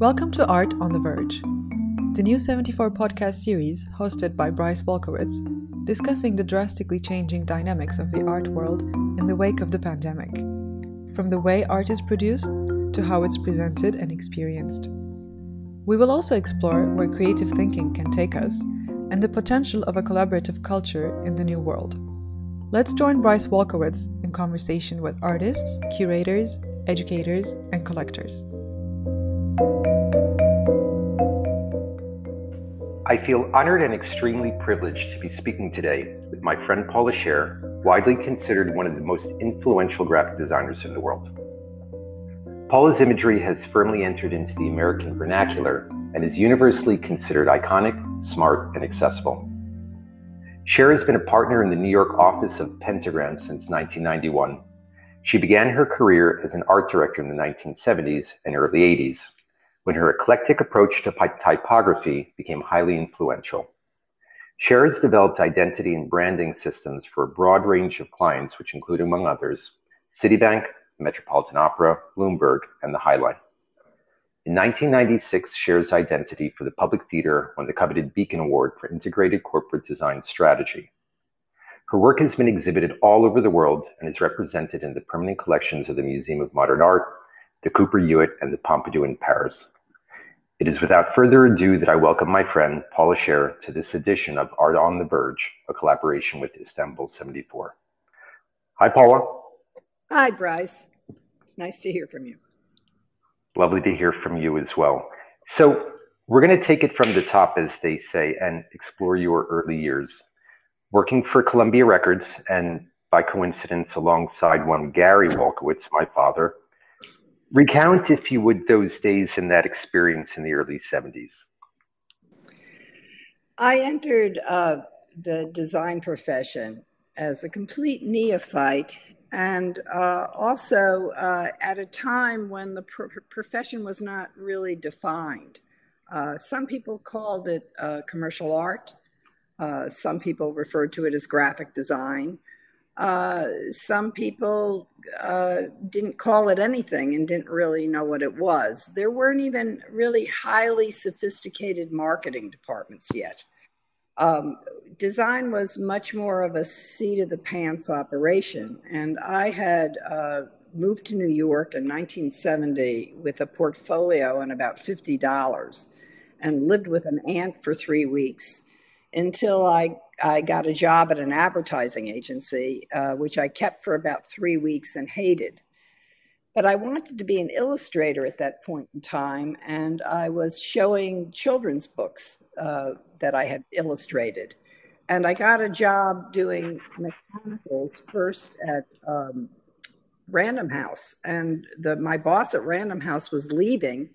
Welcome to Art on the Verge, the new 74 podcast series hosted by Bryce Wolkowitz, discussing the drastically changing dynamics of the art world in the wake of the pandemic, from the way art is produced to how it's presented and experienced. We will also explore where creative thinking can take us and the potential of a collaborative culture in the new world. Let's join Bryce Wolkowitz in conversation with artists, curators, educators, and collectors. I feel honored and extremely privileged to be speaking today with my friend Paula Scher, widely considered one of the most influential graphic designers in the world. Paula's imagery has firmly entered into the American vernacular and is universally considered iconic, smart, and accessible. Scher has been a partner in the New York office of Pentagram since 1991. She began her career as an art director in the 1970s and early 80s when her eclectic approach to typography became highly influential. Scher has developed identity and branding systems for a broad range of clients, which include, among others, Citibank, Metropolitan Opera, Bloomberg, and the High Line. In 1996, Scher's identity for the Public Theater won the coveted Beacon Award for Integrated Corporate Design Strategy. Her work has been exhibited all over the world and is represented in the permanent collections of the Museum of Modern Art, the Cooper Hewitt, and the Pompidou in Paris. It is without further ado that I welcome my friend Paula Scher to this edition of Art on the Verge, a collaboration with Istanbul 74. Hi, Paula. Hi, Bryce. Nice to hear from you. Lovely to hear from you as well. So, we're going to take it from the top, as they say, and explore your early years. Working for Columbia Records, and by coincidence, alongside one Gary Wolkowitz, my father, recount, if you would, those days and that experience in the early 70s. I entered uh, the design profession as a complete neophyte and uh, also uh, at a time when the profession was not really defined. Uh, some people called it uh, commercial art. Uh, some people referred to it as graphic design. Uh, some people didn't call it anything and didn't really know what it was. There weren't even really highly sophisticated marketing departments yet. Um, design was much more of a seat of the pants operation. And I had uh, moved to New York in 1970 with a portfolio and about $50 and lived with an aunt for three weeks until I, I got a job at an advertising agency, uh, which I kept for about three weeks and hated. But I wanted to be an illustrator at that point in time, and I was showing children's books uh, that I had illustrated. And I got a job doing mechanicals first at um, Random House. And the, my boss at Random House was leaving,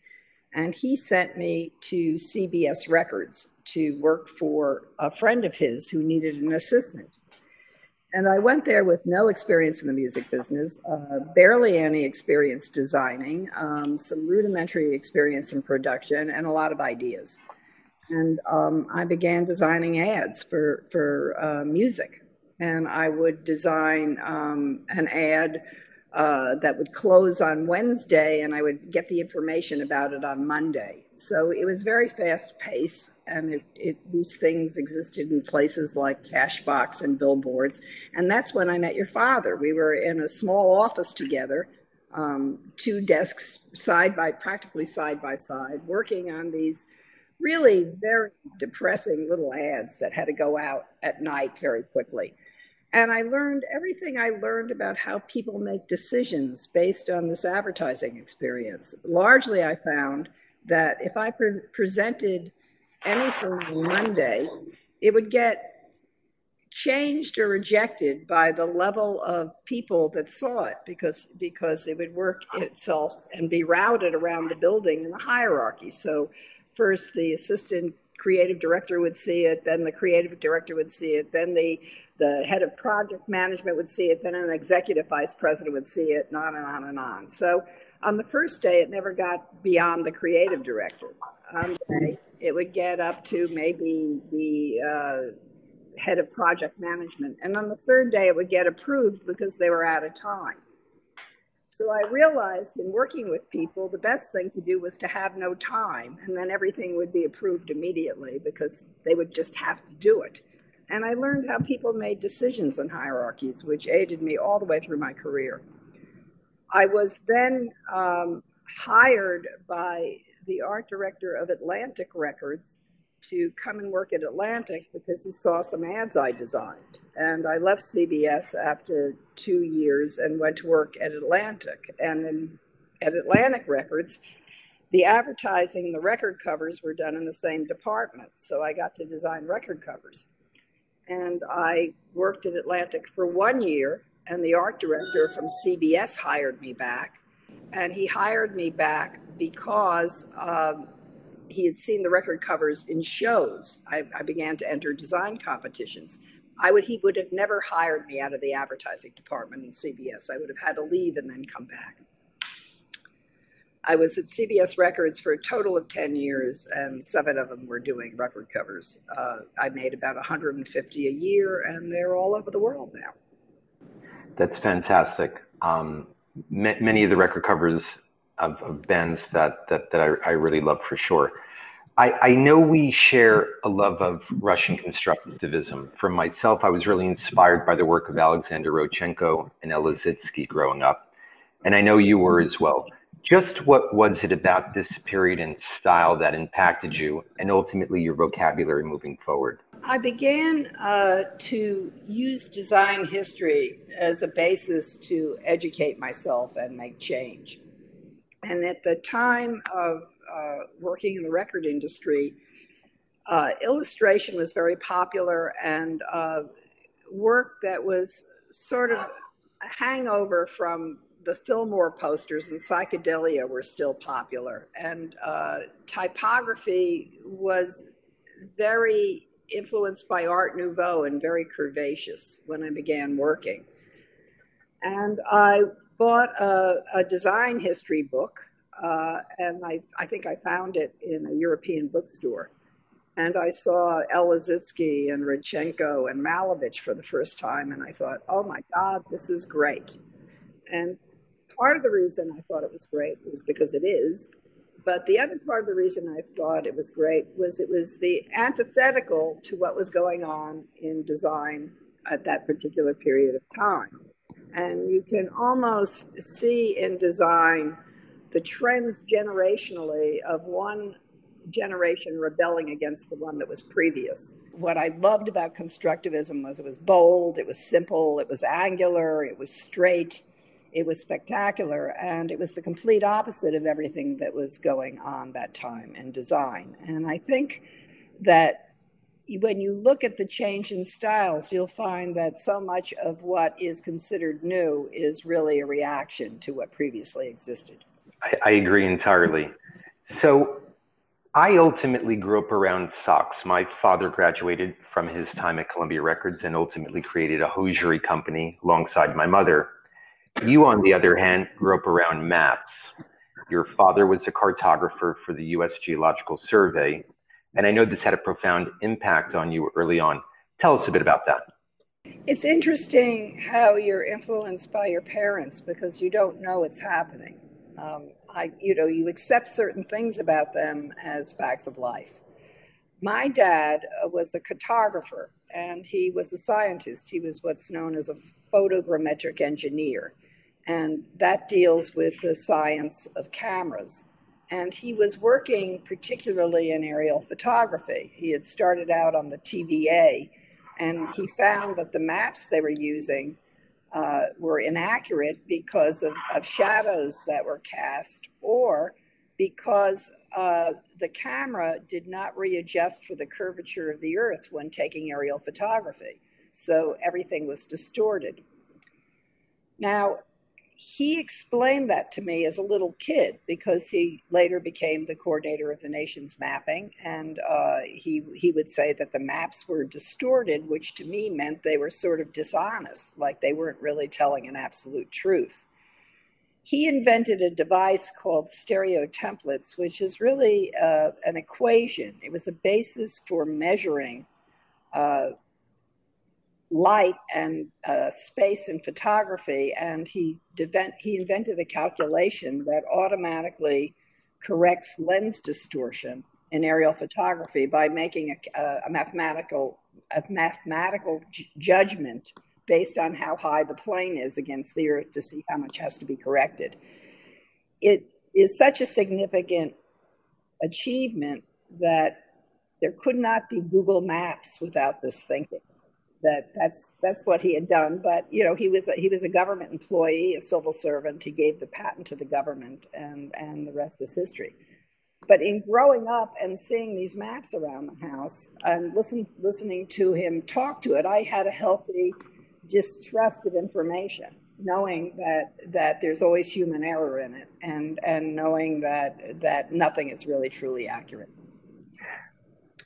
and he sent me to CBS Records to work for a friend of his who needed an assistant. And I went there with no experience in the music business, uh, barely any experience designing, um, some rudimentary experience in production, and a lot of ideas and um, I began designing ads for for uh, music. And I would design um, an ad uh, that would close on Wednesday, and I would get the information about it on Monday. So it was very fast pace, and it, it, these things existed in places like Cashbox and billboards. And that's when I met your father. We were in a small office together, um, two desks side by practically side by side, working on these really very depressing little ads that had to go out at night very quickly. And I learned everything I learned about how people make decisions based on this advertising experience. Largely, I found that if I pre- presented anything on Monday, it would get changed or rejected by the level of people that saw it because because it would work itself and be routed around the building in the hierarchy so first the assistant creative director would see it, then the creative director would see it, then the the head of project management would see it, then an executive vice president would see it, and on and on and on. So on the first day, it never got beyond the creative director. On day, it would get up to maybe the uh, head of project management. And on the third day, it would get approved because they were out of time. So I realized in working with people, the best thing to do was to have no time, and then everything would be approved immediately because they would just have to do it. And I learned how people made decisions in hierarchies, which aided me all the way through my career. I was then um, hired by the art director of Atlantic Records to come and work at Atlantic because he saw some ads I designed. And I left CBS after two years and went to work at Atlantic. And in, at Atlantic Records, the advertising and the record covers were done in the same department. So I got to design record covers. And I worked at Atlantic for one year, and the art director from CBS hired me back. And he hired me back because um, he had seen the record covers in shows. I, I began to enter design competitions. I would he would have never hired me out of the advertising department in CBS. I would have had to leave and then come back. I was at CBS Records for a total of 10 years, and seven of them were doing record covers. Uh, I made about 150 a year, and they're all over the world now. That's fantastic. Um, many of the record covers of, of bands that, that, that I, I really love for sure. I, I know we share a love of Russian constructivism. For myself, I was really inspired by the work of Alexander Rodchenko and El Lissitzky growing up. And I know you were as well. Just what was it about this period and style that impacted you and ultimately your vocabulary moving forward? I began uh, to use design history as a basis to educate myself and make change. And at the time of uh, working in the record industry, uh, illustration was very popular, and uh, work that was sort of a hangover from the Fillmore posters and psychedelia were still popular. And uh, typography was very influenced by Art Nouveau and very curvaceous when I began working. And I bought a, a design history book, uh, and I, I think I found it in a European bookstore. And I saw El Lissitzky and Rodchenko and Malevich for the first time, and I thought, oh my God, this is great. And part of the reason I thought it was great was because it is, but the other part of the reason I thought it was great was it was the antithetical to what was going on in design at that particular period of time. And you can almost see in design the trends generationally of one generation rebelling against the one that was previous. What I loved about constructivism was it was bold, it was simple, it was angular, it was straight, it was spectacular, and it was the complete opposite of everything that was going on that time in design. And I think that when you look at the change in styles, you'll find that so much of what is considered new is really a reaction to what previously existed. I, I agree entirely. So, I ultimately grew up around socks. My father graduated from his time at Columbia Records and ultimately created a hosiery company alongside my mother. You, on the other hand, grew up around maps. Your father was a cartographer for the U.S. Geological Survey, and I know this had a profound impact on you early on. Tell us a bit about that. It's interesting how you're influenced by your parents because you don't know what's happening. Um, I, you know, you accept certain things about them as facts of life. My dad uh, was a cartographer and he was a scientist. He was what's known as a photogrammetric engineer, and that deals with the science of cameras and he was working particularly in aerial photography. He had started out on the TVA, and he found that the maps they were using uh, were inaccurate because of, of, shadows that were cast or because uh, the camera did not readjust for the curvature of the earth when taking aerial photography. So everything was distorted. Now, he explained that to me as a little kid because he later became the coordinator of the nation's mapping. And uh, he, he would say that the maps were distorted which to me meant they were sort of dishonest like they weren't really telling an absolute truth. He invented a device called stereo templates which is really uh, an equation. It was a basis for measuring uh, light and uh, space in photography, and he, he invented a calculation that automatically corrects lens distortion in aerial photography by making a, a mathematical a mathematical judgment based on how high the plane is against the earth to see how much has to be corrected. It is such a significant achievement that there could not be Google Maps without this thinking. That that's that's what he had done. But you know, he was a, he was a government employee, a civil servant. He gave the patent to the government, and and the rest is history. But in growing up and seeing these maps around the house and listen, listening to him talk to it, I had a healthy distrust of information, knowing that that there's always human error in it, and and knowing that that nothing is really truly accurate.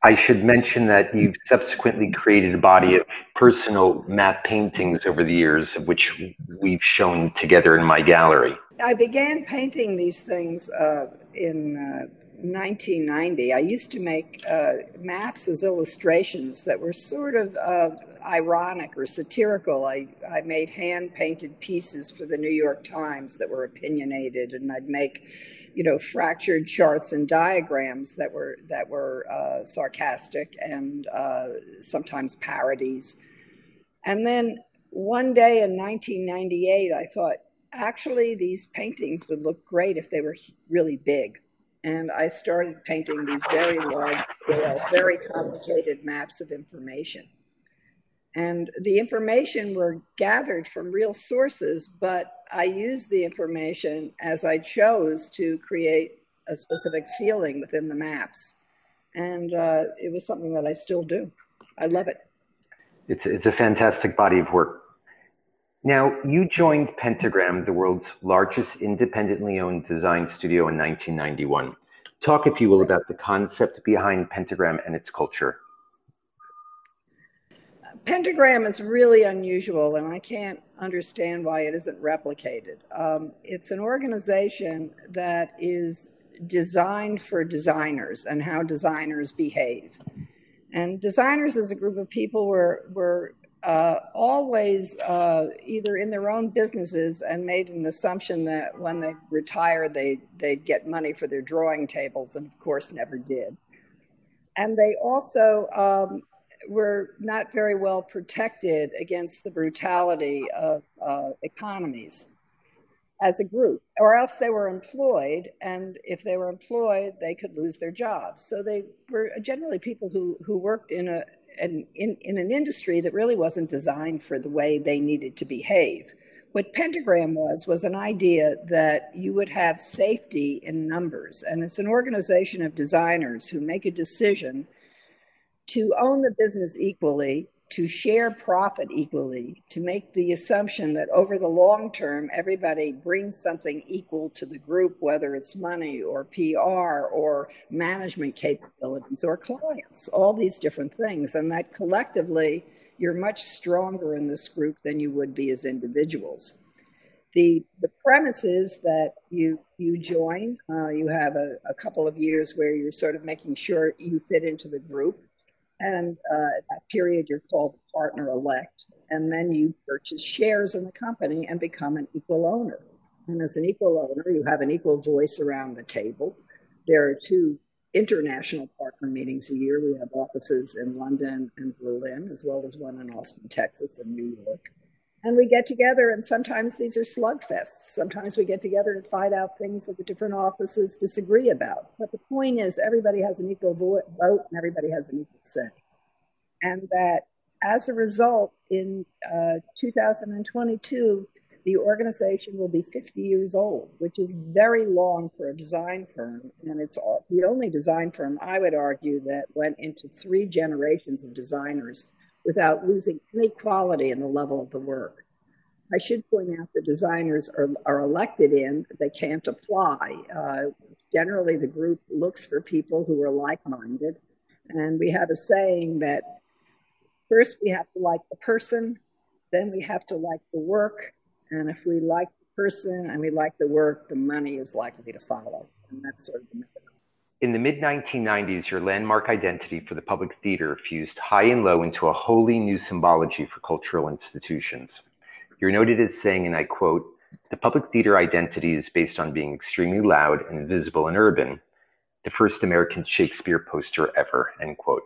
I should mention that you've subsequently created a body of personal map paintings over the years, which we've shown together in my gallery. I began painting these things uh, in uh, 1990, I used to make uh, maps as illustrations that were sort of uh, ironic or satirical. I, I made hand painted pieces for the New York Times that were opinionated, and I'd make, you know, fractured charts and diagrams that were that were uh, sarcastic and uh, sometimes parodies. And then one day in 1998, I thought, actually, these paintings would look great if they were really big and I started painting these very large scale, very complicated maps of information. And the information were gathered from real sources, but I used the information as I chose to create a specific feeling within the maps. And uh, it was something that I still do. I love it. It's, it's a fantastic body of work. Now, you joined Pentagram, the world's largest independently owned design studio, in 1991. Talk, if you will, about the concept behind Pentagram and its culture. Pentagram is really unusual, and I can't understand why it isn't replicated. Um, it's an organization that is designed for designers and how designers behave. And designers, as a group of people, were, were uh, always uh, either in their own businesses and made an assumption that when they retired, they, they'd get money for their drawing tables, and of course, never did. And they also um, were not very well protected against the brutality of uh, economies as a group, or else they were employed. And if they were employed, they could lose their jobs. So they were generally people who, who worked in a, an, in, in an industry that really wasn't designed for the way they needed to behave. What Pentagram was, was an idea that you would have safety in numbers. And it's an organization of designers who make a decision to own the business equally to share profit equally, to make the assumption that over the long term, everybody brings something equal to the group, whether it's money or PR or management capabilities or clients, all these different things. And that collectively, you're much stronger in this group than you would be as individuals. The, the premise is that you you join, uh, you have a, a couple of years where you're sort of making sure you fit into the group and uh, at that period, you're called partner elect. And then you purchase shares in the company and become an equal owner. And as an equal owner, you have an equal voice around the table. There are two international partner meetings a year. We have offices in London and Berlin, as well as one in Austin, Texas, and New York. And we get together, and sometimes these are slugfests. Sometimes we get together and find out things that the different offices disagree about. But the point is, everybody has an equal vote, and everybody has an equal say. And that as a result, in uh, 2022, the organization will be 50 years old, which is very long for a design firm. And it's the only design firm, I would argue, that went into three generations of designers without losing any quality in the level of the work. I should point out the designers are, are elected in, they can't apply. Uh, generally, the group looks for people who are like minded. And we have a saying that first we have to like the person, then we have to like the work. And if we like the person and we like the work, the money is likely to follow. And that's sort of the method. In the mid 1990s, your landmark identity for the public theater fused high and low into a wholly new symbology for cultural institutions. You're noted as saying, and I quote, the public theater identity is based on being extremely loud and visible and urban, the first American Shakespeare poster ever, end quote.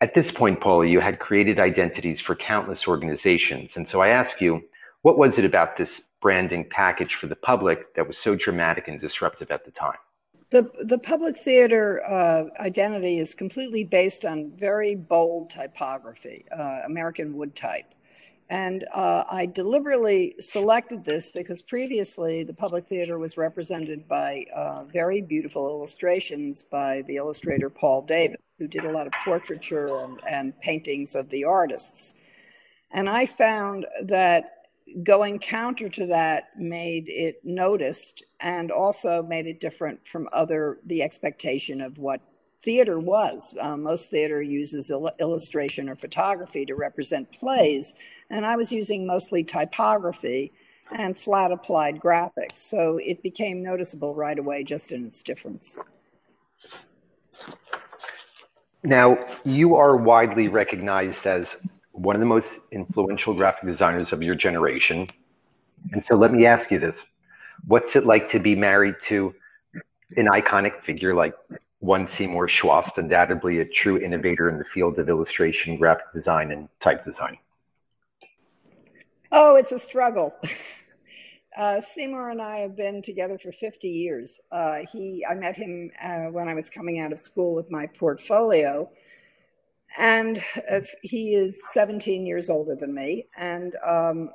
At this point, Paula, you had created identities for countless organizations. And so I ask you, what was it about this branding package for the public that was so dramatic and disruptive at the time? The, the public theater uh, identity is completely based on very bold typography, uh, American wood type. And uh, I deliberately selected this because previously the public theater was represented by uh, very beautiful illustrations by the illustrator Paul Davis, who did a lot of portraiture and, and paintings of the artists. And I found that going counter to that made it noticed and also made it different from other the expectation of what theater was. Uh, most theater uses il- illustration or photography to represent plays, and I was using mostly typography and flat applied graphics. So it became noticeable right away just in its difference. Now, you are widely recognized as one of the most influential graphic designers of your generation. And so let me ask you this What's it like to be married to an iconic figure like one Seymour Chwast, undoubtedly a true innovator in the field of illustration, graphic design, and type design? Oh, it's a struggle. Uh, Seymour and I have been together for 50 years. Uh, he, I met him uh, when I was coming out of school with my portfolio, and he is 17 years older than me. And um,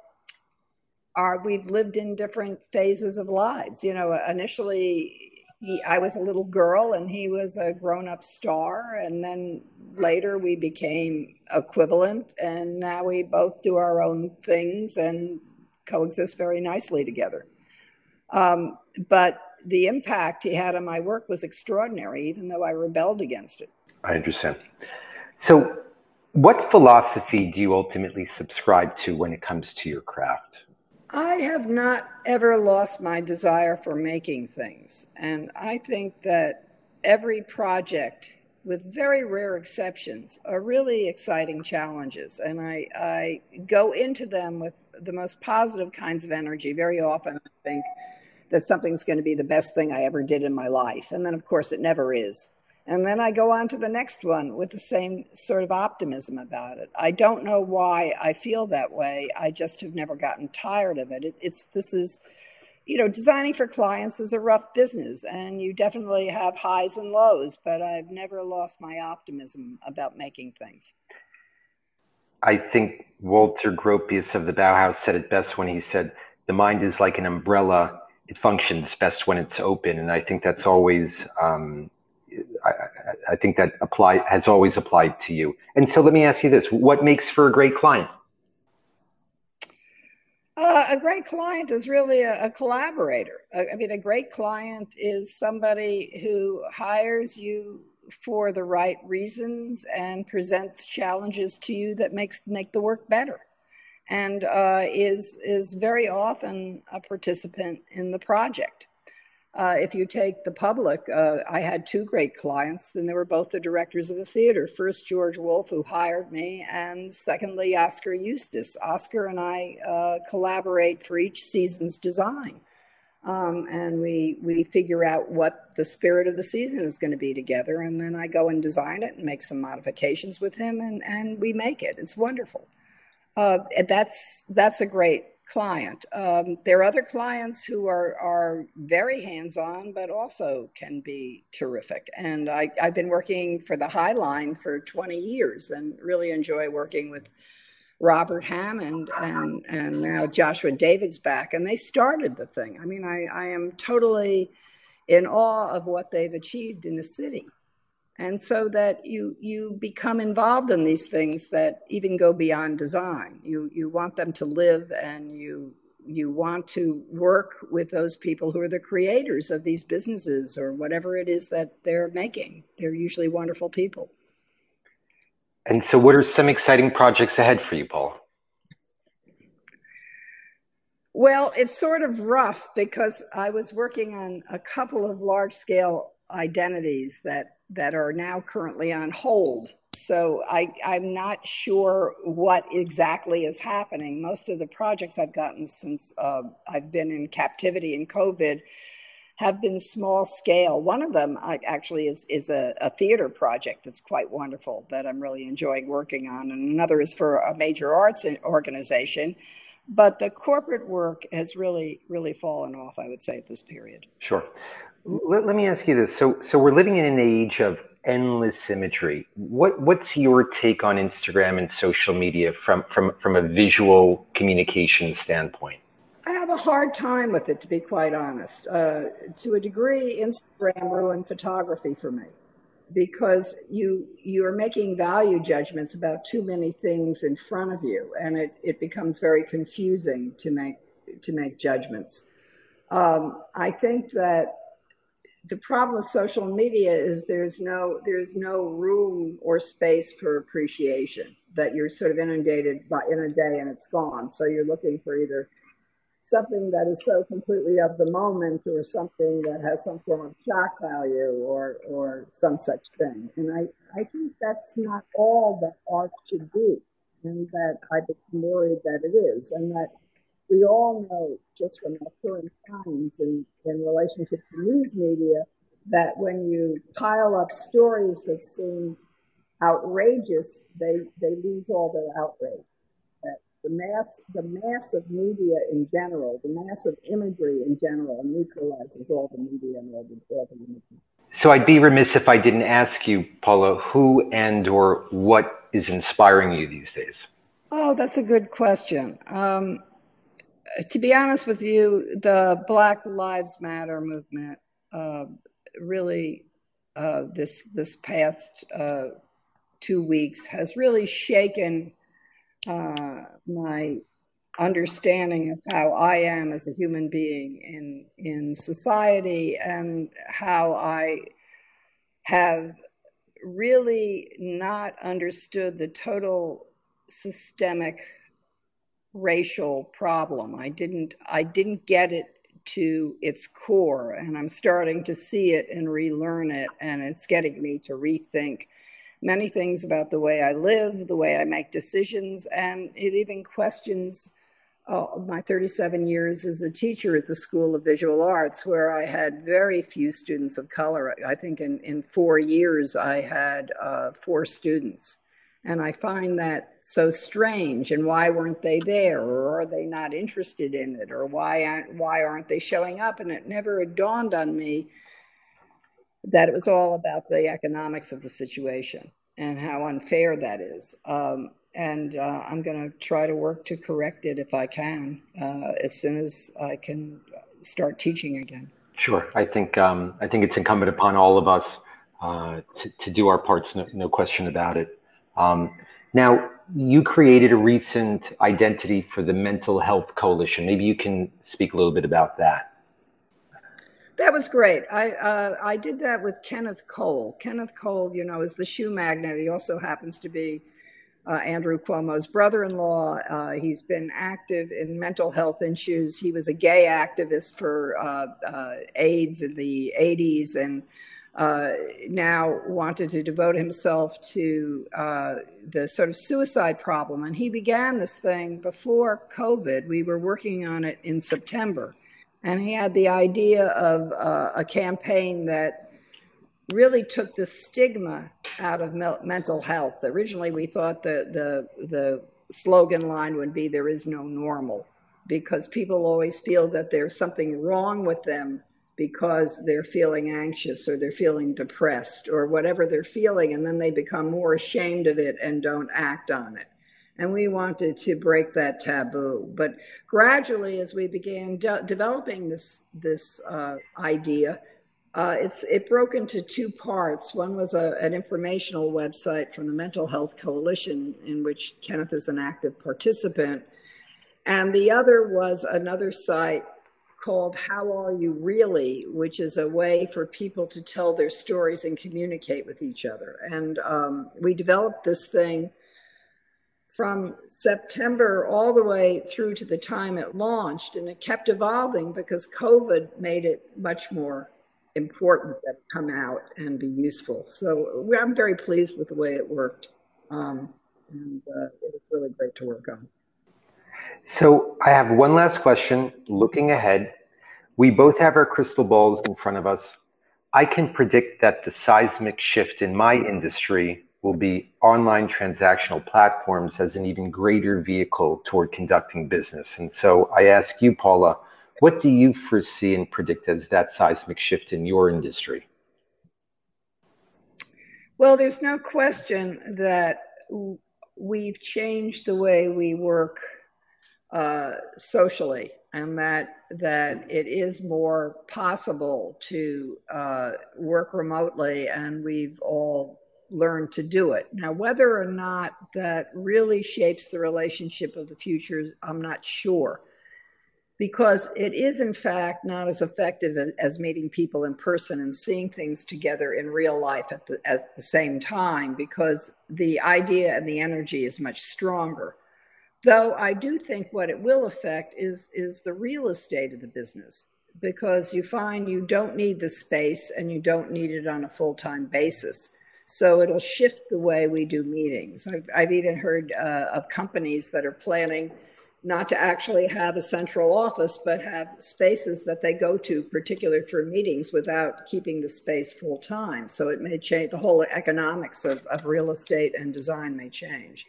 we've lived in different phases of lives. You know, initially he, I was a little girl and he was a grown up star. And then later we became equivalent. And now we both do our own things and coexist very nicely together. Um, but the impact he had on my work was extraordinary, even though I rebelled against it. I understand. So, what philosophy do you ultimately subscribe to when it comes to your craft? I have not ever lost my desire for making things. And I think that every project, with very rare exceptions, are really exciting challenges. And I, I go into them with the most positive kinds of energy. Very often, I think that something's going to be the best thing I ever did in my life. And then, of course, it never is. And then I go on to the next one with the same sort of optimism about it. I don't know why I feel that way. I just have never gotten tired of it. it. It's this is, you know, designing for clients is a rough business, and you definitely have highs and lows. But I've never lost my optimism about making things. I think Walter Gropius of the Bauhaus said it best when he said, "The mind is like an umbrella; it functions best when it's open." And I think that's always um, I, I, think that apply has always applied to you. And so let me ask you this: What makes for a great client? Uh, a great client is really a, a collaborator. I, I mean, a great client is somebody who hires you for the right reasons and presents challenges to you that makes make the work better and uh, is is very often a participant in the project uh, if you take the public, uh, I had two great clients, and they were both the directors of the theater. First, George Wolfe, who hired me, and secondly, Oskar Eustis. Oscar and I uh, collaborate for each season's design. Um, and we we figure out what the spirit of the season is going to be together, and then I go and design it and make some modifications with him, and and we make it. It's wonderful. Uh, that's that's a great client. Um, there are other clients who are, are very hands on, but also can be terrific. And I, I've been working for the High Line for 20 years and really enjoy working with Robert Hammond and, and now Joshua David's back. And they started the thing. I mean, I, I am totally in awe of what they've achieved in the city and so that you you become involved in these things that even go beyond design. You you want them to live and you you want to work with those people who are the creators of these businesses or whatever it is that they're making. They're usually wonderful people. And so what are some exciting projects ahead for you paul? Well it's sort of rough because i was working on a couple of large scale identities that that are now currently on hold. So I, I'm not sure what exactly is happening. Most of the projects I've gotten since uh, I've been in captivity in COVID have been small scale. One of them actually is, is a, a, theater project that's quite wonderful that I'm really enjoying working on. And another is for a major arts organization. But the corporate work has really, really fallen off, I would say, at this period. Sure. Let, let me ask you this. So, so we're living in an age of endless imagery. What, what's your take on Instagram and social media from, from, from a visual communication standpoint? I have a hard time with it, to be quite honest. Uh, to a degree, Instagram ruined photography for me because you you are making value judgments about too many things in front of you, and it, it becomes very confusing to make to make judgments. Um, I think that the problem with social media is there's no there's no room or space for appreciation that you're sort of inundated by in a day and it's gone. So you're looking for either something that is so completely of the moment or something that has some form of shock value or or some such thing. And I, I think that's not all that art should be. And that I become worried that it is. And that we all know just from our current times in, in relationship to news media that when you pile up stories that seem outrageous, they, they lose all their outrage That the mass the mass of media in general, the mass of imagery in general neutralizes all the media and all the, all the imagery. So I'd be remiss if I didn't ask you, Paula, who and or what is inspiring you these days? Oh, that's a good question. Um, to be honest with you, the Black Lives Matter movement uh, really uh, this this past uh, two weeks has really shaken uh, my understanding of how I am as a human being in in society and how I have really not understood the total systemic racial problem. I didn't I didn't get it to its core and I'm starting to see it and relearn it and it's getting me to rethink many things about the way I live, the way I make decisions, and it even questions uh, my 37 years as a teacher at the School of Visual Arts, where I had very few students of color. I think in, in four years, I had uh, four students. And I find that so strange. And why weren't they there? Or are they not interested in it? Or why aren't, why aren't they showing up? And it never dawned on me that it was all about the economics of the situation and how unfair that is. Um, and uh, I'm going to try to work to correct it if I can uh, as soon as I can start teaching again. Sure, I think um, I think it's incumbent upon all of us uh, to, to do our parts. No, no question about it. Um, now, you created a recent identity for the Mental Health Coalition. Maybe you can speak a little bit about that. That was great. I uh, I did that with Kenneth Cole. Kenneth Cole, you know, is the shoe magnet. He also happens to be uh, Andrew Cuomo's brother-in-law. Uh, he's been active in mental health issues. He was a gay activist for uh, uh, AIDS in the 80s and uh, now wanted to devote himself to the sort of suicide problem. And he began this thing before COVID. We were working on it in September and he had the idea of uh, a campaign that really took the stigma out of mental health. Originally, we thought the, the, the slogan line would be There is no normal, because people always feel that there's something wrong with them because they're feeling anxious or they're feeling depressed or whatever they're feeling, and then they become more ashamed of it and don't act on it and we wanted to break that taboo. But gradually, as we began de- developing this this uh, idea, uh, it's it broke into two parts. One was a, an informational website from the Mental Health Coalition, in which Kenneth is an active participant, and the other was another site called How Are You Really, which is a way for people to tell their stories and communicate with each other. And um, we developed this thing from September all the way through to the time it launched. And it kept evolving because COVID made it much more important that come out and be useful. So I'm very pleased with the way it worked. Um, and uh, it was really great to work on. So I have one last question. Looking ahead, we both have our crystal balls in front of us. I can predict that the seismic shift in my industry will be online transactional platforms as an even greater vehicle toward conducting business. And so I ask you, Paula, what do you foresee and predict as that seismic shift in your industry? Well, there's no question that we've changed the way we work uh, socially, and that that it is more possible to uh, work remotely, and we've all learned to do it. Now, whether or not that really shapes the relationship of the future, I'm not sure because it is in fact not as effective as meeting people in person and seeing things together in real life at the, at the same time because the idea and the energy is much stronger though i do think what it will affect is is the real estate of the business because you find you don't need the space and you don't need it on a full-time basis so it'll shift the way we do meetings i've, I've even heard uh, of companies that are planning not to actually have a central office, but have spaces that they go to, particularly for meetings, without keeping the space full time. So it may change, the whole economics of, of real estate and design may change.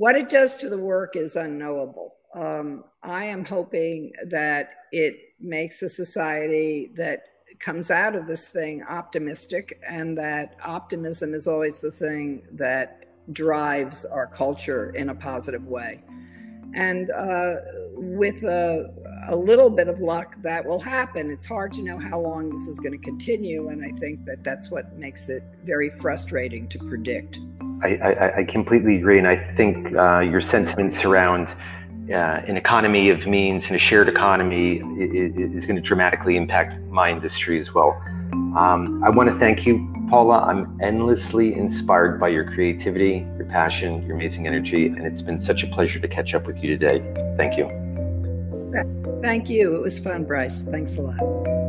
What it does to the work is unknowable. Um, I am hoping that it makes a society that comes out of this thing optimistic, and that optimism is always the thing that drives our culture in a positive way. And uh, with a, a little bit of luck, that will happen. It's hard to know how long this is going to continue. And I think that that's what makes it very frustrating to predict. I, I, completely agree. And I think uh, your sentiments around uh, an economy of means and a shared economy is, is going to dramatically impact my industry as well. Um, I want to thank you, Paula. I'm endlessly inspired by your creativity, your passion, your amazing energy, and it's been such a pleasure to catch up with you today. Thank you. Thank you. It was fun, Bryce. Thanks a lot.